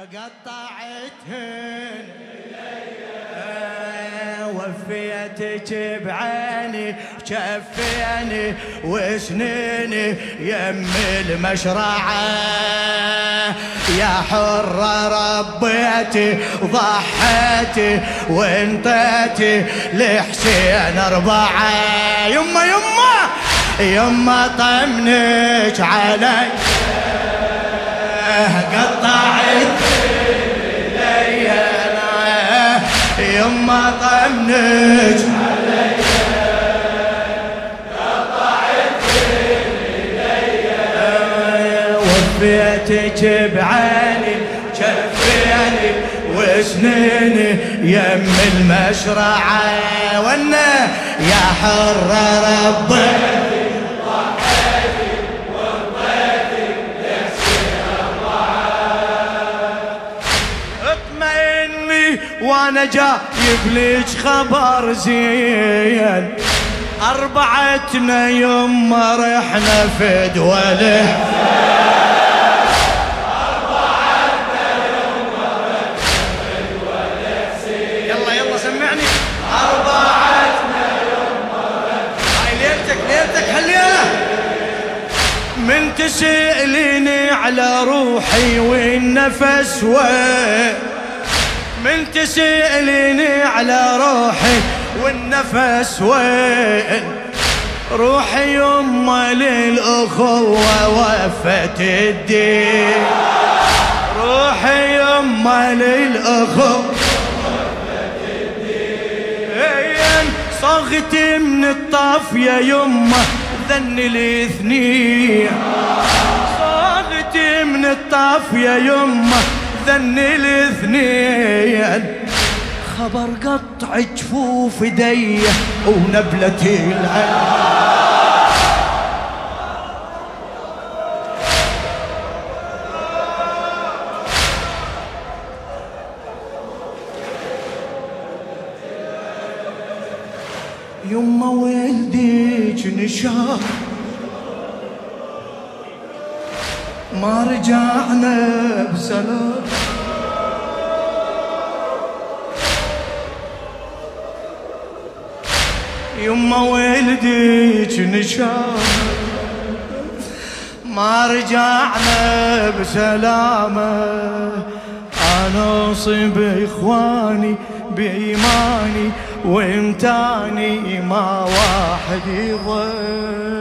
قطعتهن. وفيتك بعيني شفيني وسنيني يم المشرعة. يا حرة ربيتي ضحيتي وانطيتي لحسين أربعة. يما يما يما طمنك علي. يما طمنك وفيتك بعيني شفيني وسنيني يم المشرعة وأنا يا حر ربي. جايب لك خبر زين. اربعتنا يما رحنا في دوله من تسألني على روحي والنفس وين؟ من تسألني على روحي والنفس وين؟ روحي يما للأخوة وفت الدين. روحي يما للأخوة صغت من الطاف يا يمه ذن الاثنين. صغت من الطاف يا يمه ذن الاثنين. خبر قطع جفوف ايدي ونبلة العين. يما ولديك نشاف ما رجعنا بسلام. يما ولديك نشاف ما رجعنا بسلامه أنا أصيب إخواني بإيماني وامتاني ما واحد يظل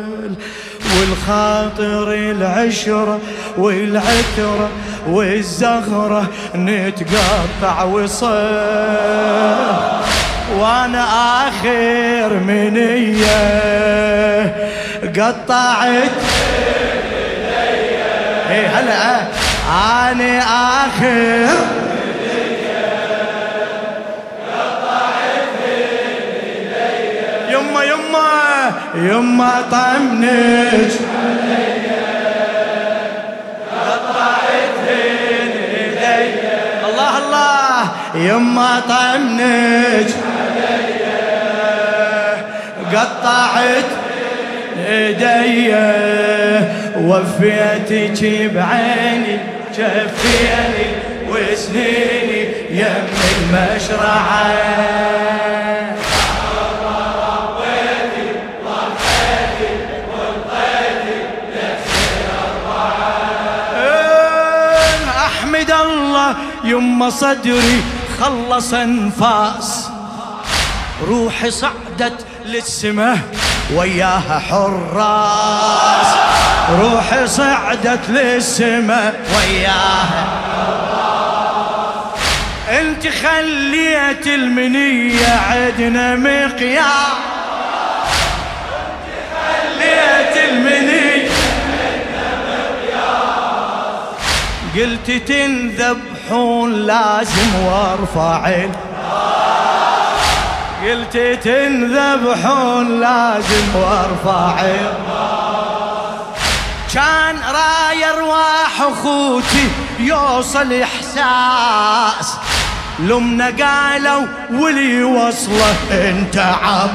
والخاطر العشرة والعترة والزهرة نتقطع وصل وأنا آخر منية قطعت. إيه هلا أنا آخر. يما طمنك الله الله. يما طمنك قطعت ايدي وفيتك بعيني شفيني وسنيني. يم المشرعة. يما صدري خلص انفاس. روحي صعدت للسماء وياها حراس. روحي صعدت للسماء وياها انت خليت المنية عدنا مقياس. خليت المنية قلت تنذبحون لازم وارفع قلت تنذبحون لازم وارفع كان راي أرواح أخوتي يوصل إحساس. لمنا قالوا ولي وصلة أنت عب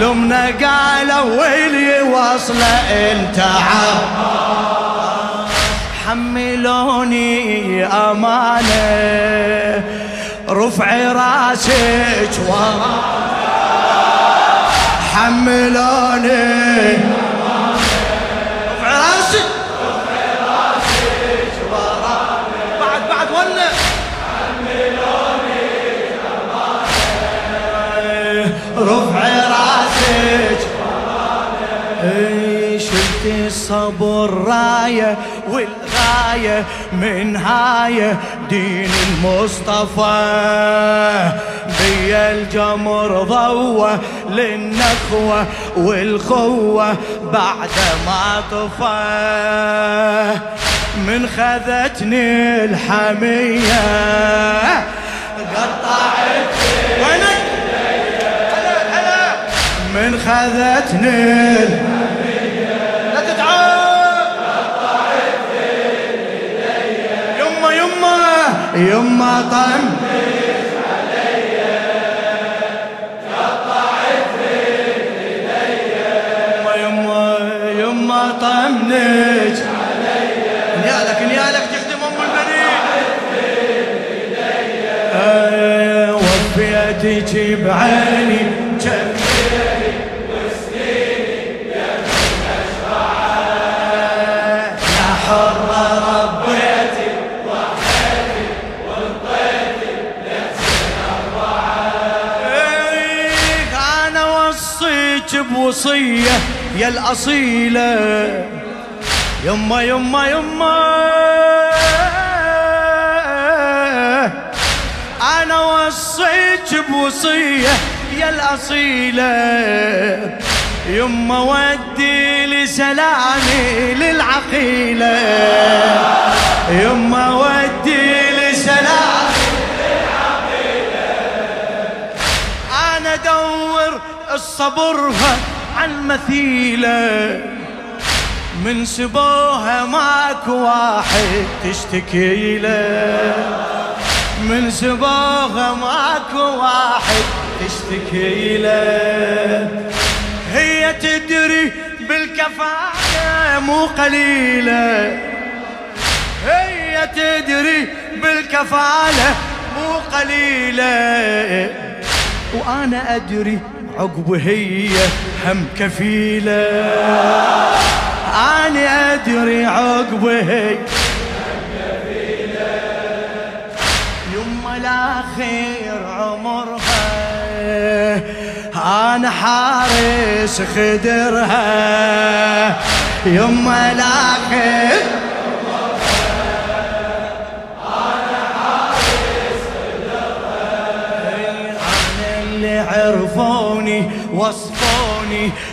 لمنا قالوا ولي وصلة أنت عب حملوني أمانة. رفع راسك ورا حملوني الصبر راية والغاية من هاية دين المصطفى. بي الجمر ضوى للنخوة والخوة بعد ما طفى. من خذتني الحمية. قطعت وينك؟ من خذتني يما يما يما طمنج نيالك نيالك تخدم أم البنين. وفيتك بعيني. بوصية يا الأصيلة. يما يما يما. أنا وصيت بوصية يا الأصيلة. يما ودي لي سلامي للعقيلة. يما ودي لي سلامي للعقيلة. أنا دور الصبرها عن مثيله من سبوها ماك واحد تشتكي له. من سبوها ماك واحد تشتكي له. هي تدري بالكفاية مو قليلة. هي تدري بالكفالة مو قليلة. وأنا أدري عقب هي هم كفيلة. أنا أدري عقب هي يما لا خير عمرها أنا حارس خدرها. يما لا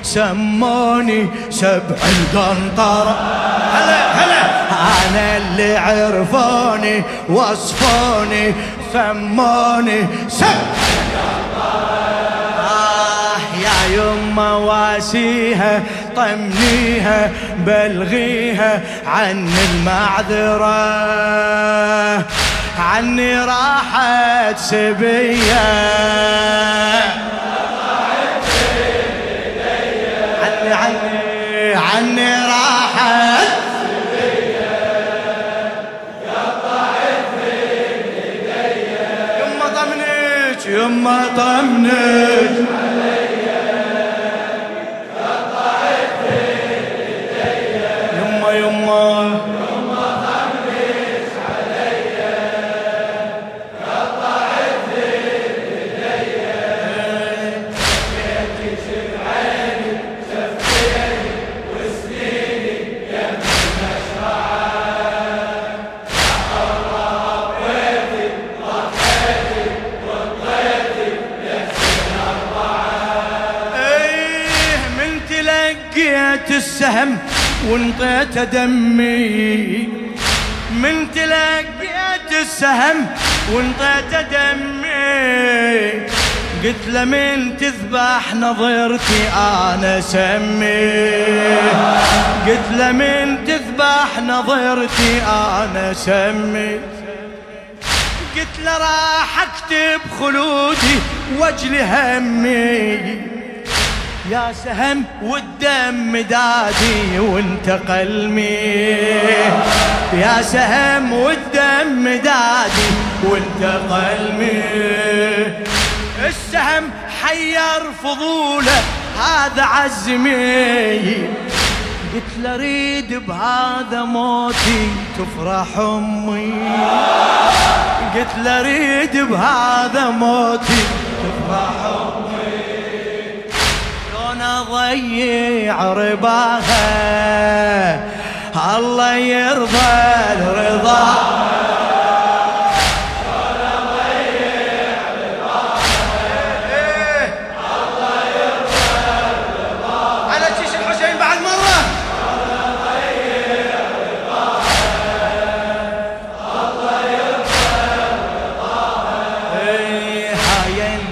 سموني سبع القنطرة هلا هلا. أنا اللي عرفوني وصفوني سموني سبع آه يا يما واسيها طمنيها بلغيها عن المعذرة. عني راحت سبية. يما طمنك السهم وانطيت دمي. من تلقيت السهم وانطيت دمي. قلت له من تذبح نظرتي أنا سمي. قلت له من تذبح نظرتي أنا سمي. قلت له راح اكتب خلودي واجلي همي. يا سهم والدم دادي وانت قلمي يا سهم والدم دادي وانت قلمي السهم حير فضوله هذا عزمي. قلت له بهذا موتي تفرح أمي. قلت له بهذا موتي تفرح أمي. اضيع رباها الله يرضى الرضا.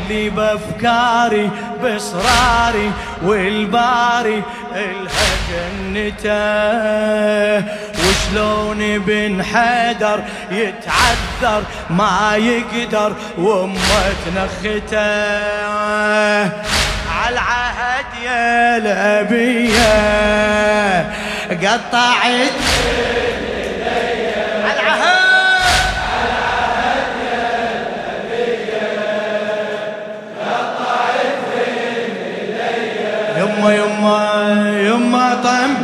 بأفكاري بإصراري والباري الها جنته وشلون بن حيدر يتعذر ما يقدر وأمة تنخته. على العهد يا الابيه قطعت يما يما يما طم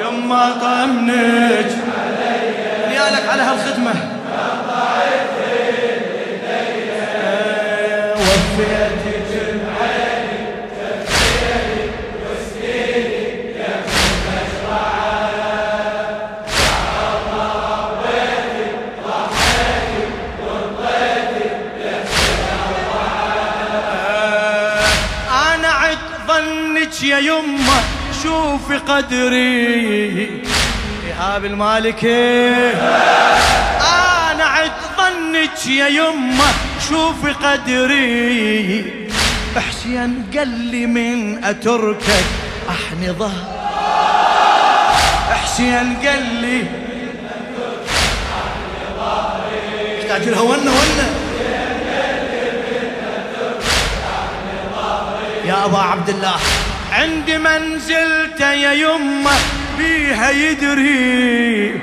يما طمنج نيالك على هالخدمه قدري. يا ابي المالك. أنا عد ظنك يا يمه شوفي قدري. حسين قال لي من أتركك. احني ظهر حسين قال لي. أحتاج لها ونه ونه يا أبا عبد الله. عند منزلته يا يمه بيها يدري.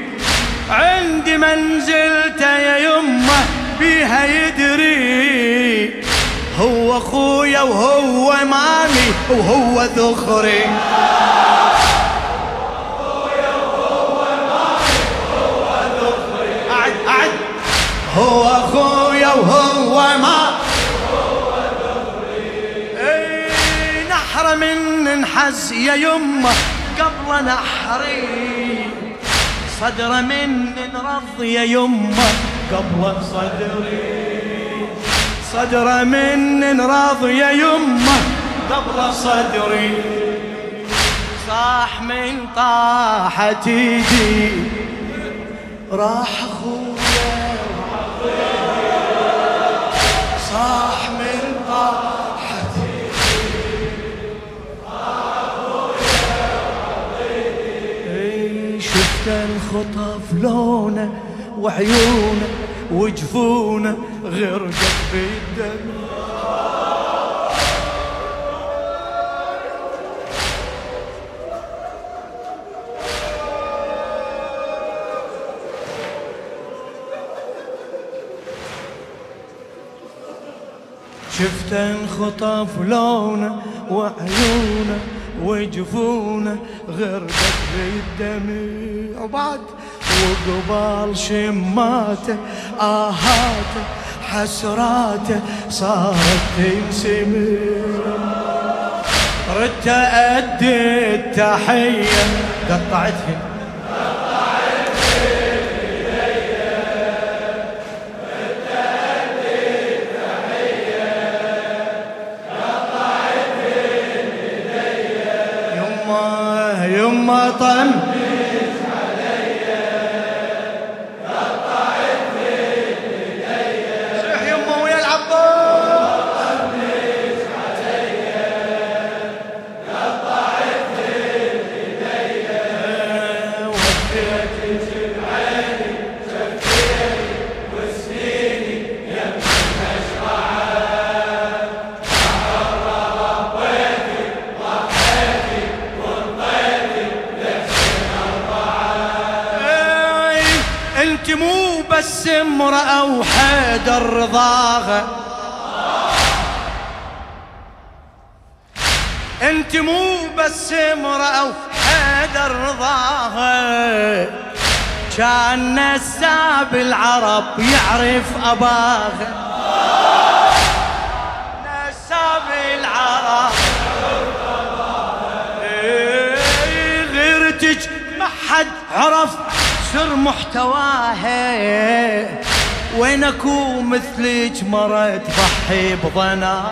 عند منزلته يا يمه بيها يدري. هو أخويا وهو مامي وهو ذخري. من ننحز يا يمه قبل نحري. صدر من نرض يا يمه قبل صدري. صدر من نرض يا يمه قبل صدري. صاح من طاحت إيدي. راح أخويا. صاح الخطف لونه وعيونه وجفونه غرقت بالدم شفت انخطف لونه وعيونه وجفونه غرقت بالدمع وبعد وقبال شماته آهاته حسراته صارت تنسمع ردت أدي التحية قطعتهن رضاها انت مو بس امرأة وحيدر رضاها. كأن نساب العرب يعرف أباها. نساب العرب غيرتك ما حد عرف سر محتواها. وين اكو مثلك مرة تضحي بظنا؟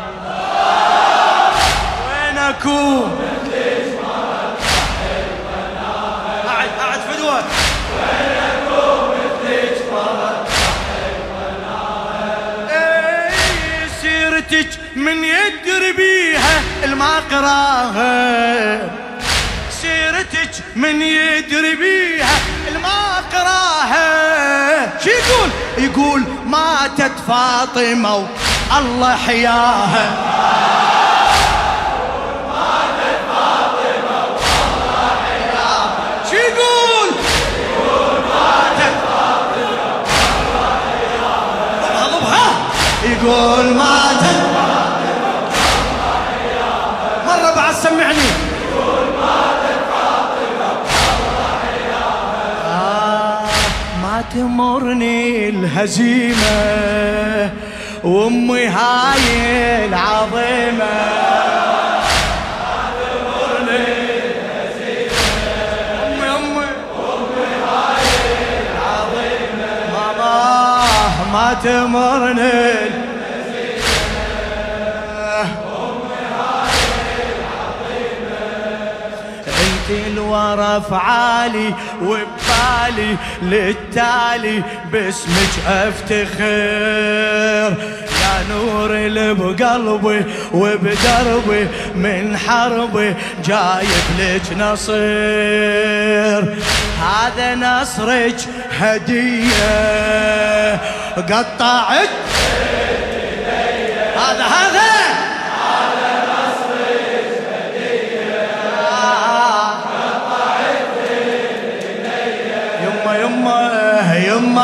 وين اكو مرة تضحي فدوة وين اكو مرة تضحي سيرتك من يدري بيها المقراها سيرتك من يدري بيها المقراها يقول ماتت فاطمة الله حياها الهزيمة وأمي هاي العظيمة. ما تمرني. انت الورى فعالي وبالي للتالي باسمك أفتخر. يا نور اللي بقلبي وبدربي من حربي جايب لك نصير. هذا نصرك هدية قطعت. هذا هذا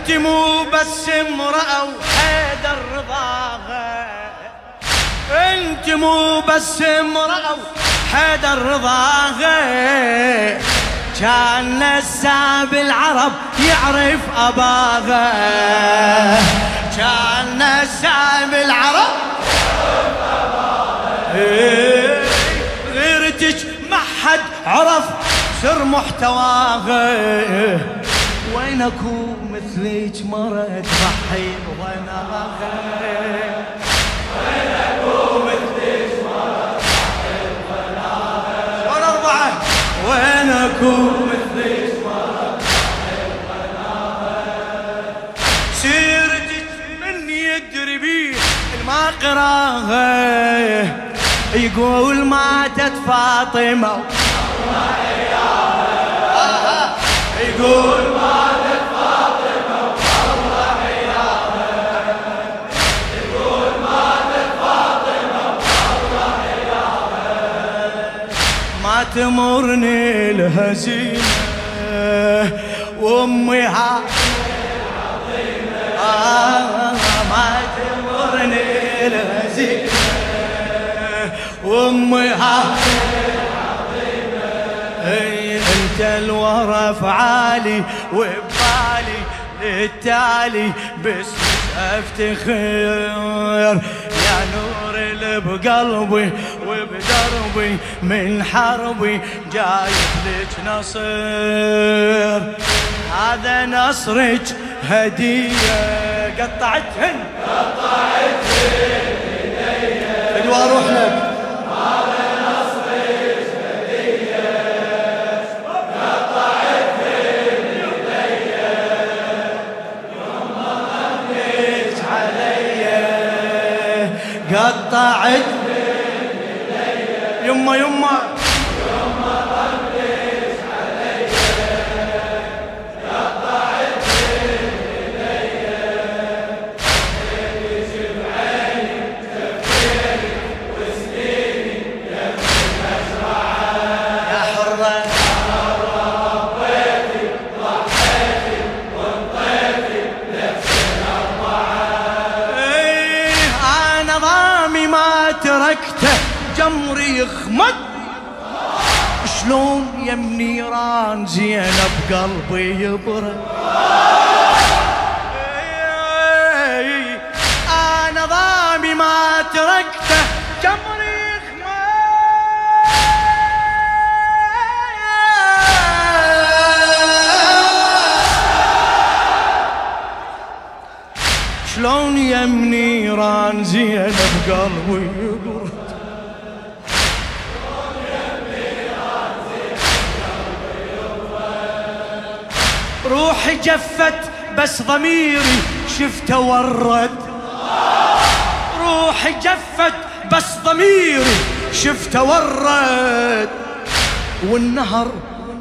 انت مو بس امرأة وحيدر رضاها انت مو بس امرأة وحيدر رضاها كان نساب العرب يعرف اباها كان نساب العرب غيرتك ما حد عرف سر محتواها وين اكو مثلك مرة تضحي بظناها وين اكو مثلك مرة تضحي بظناها وين اربعة وين اكو مثلك مرة تضحي بظناها سيرتك من يدري بيه ما قراها يقول ماتت فاطمة آه، يقول ماتت تمرني الهزيمة وامي ها آه ما تمرني الهزيمة وامي ها انت الورى فعالي وبالي للتالي باسمك افتخر يا نور اللي بقلبي حربي من حربي جاي لك نصير هذا نصرك هدية. قطعتهن قطعتهن وأروح لك هذا نصرك هدية قطعت بيني يوم ما علي قطعت يما يما يم نيران زينب قلبي يبرد أنا ضامي ما تركته جمري شلون يم نيران زينب قلبي جفت بس ضميري شفته ورد. روحي جفت بس ضميري شفته ورد. والنهر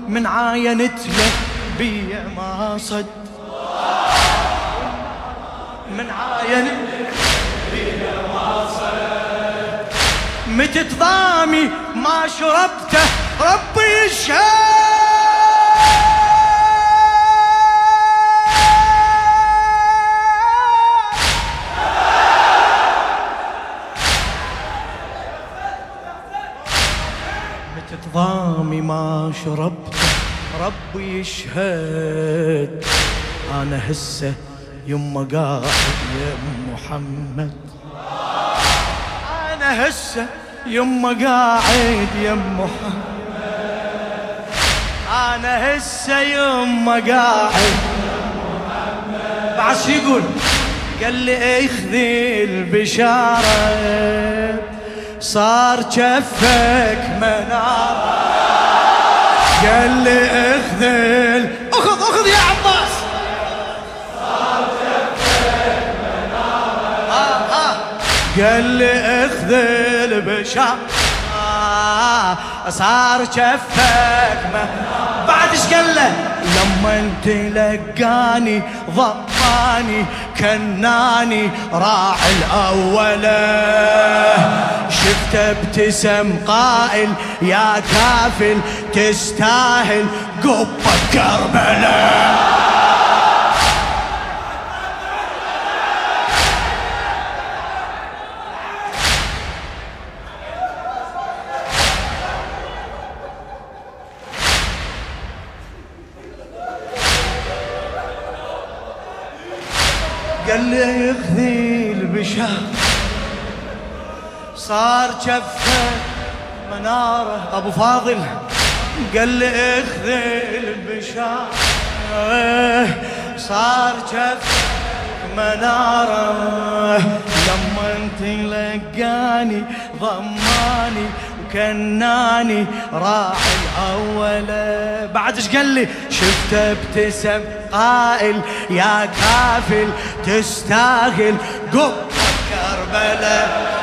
من عاينته بيا ما صد. من عاين ما متت ضامي ما شربته ربي يشهد. ضامي ما شربته ربي يشهد. أنا هسه يما قاعد يا محمد. أنا هسه يما قاعد يا محمد. أنا هسه يما قاعد بعد شو يقول قال لي اخذي البشارة. صار جفك منار قال لي اخذ اخذ أخذ يا عباس. قال لي اخذ البشار صار شفك ما بعد إيش قال له؟ لما انت لقاني ضماني كناني راعي الاوله شفت ابتسم قائل يا كافل تستاهل قبة كربلاء. قال لي يخذي البشار صار جفه مناره. أبو فاضل قال لي اخذي البشار. صار جفه مناره. لما انت لقاني ضماني وكناني راعي الاولى بعد إيش قال لي؟ شفت ابتسم قائل يا كافل تستاهل. قبة كربلاء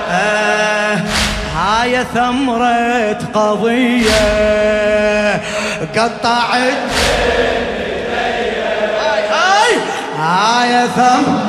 هاي ثمرة قضية. قطعت. هاي هاي. هاي ثمرة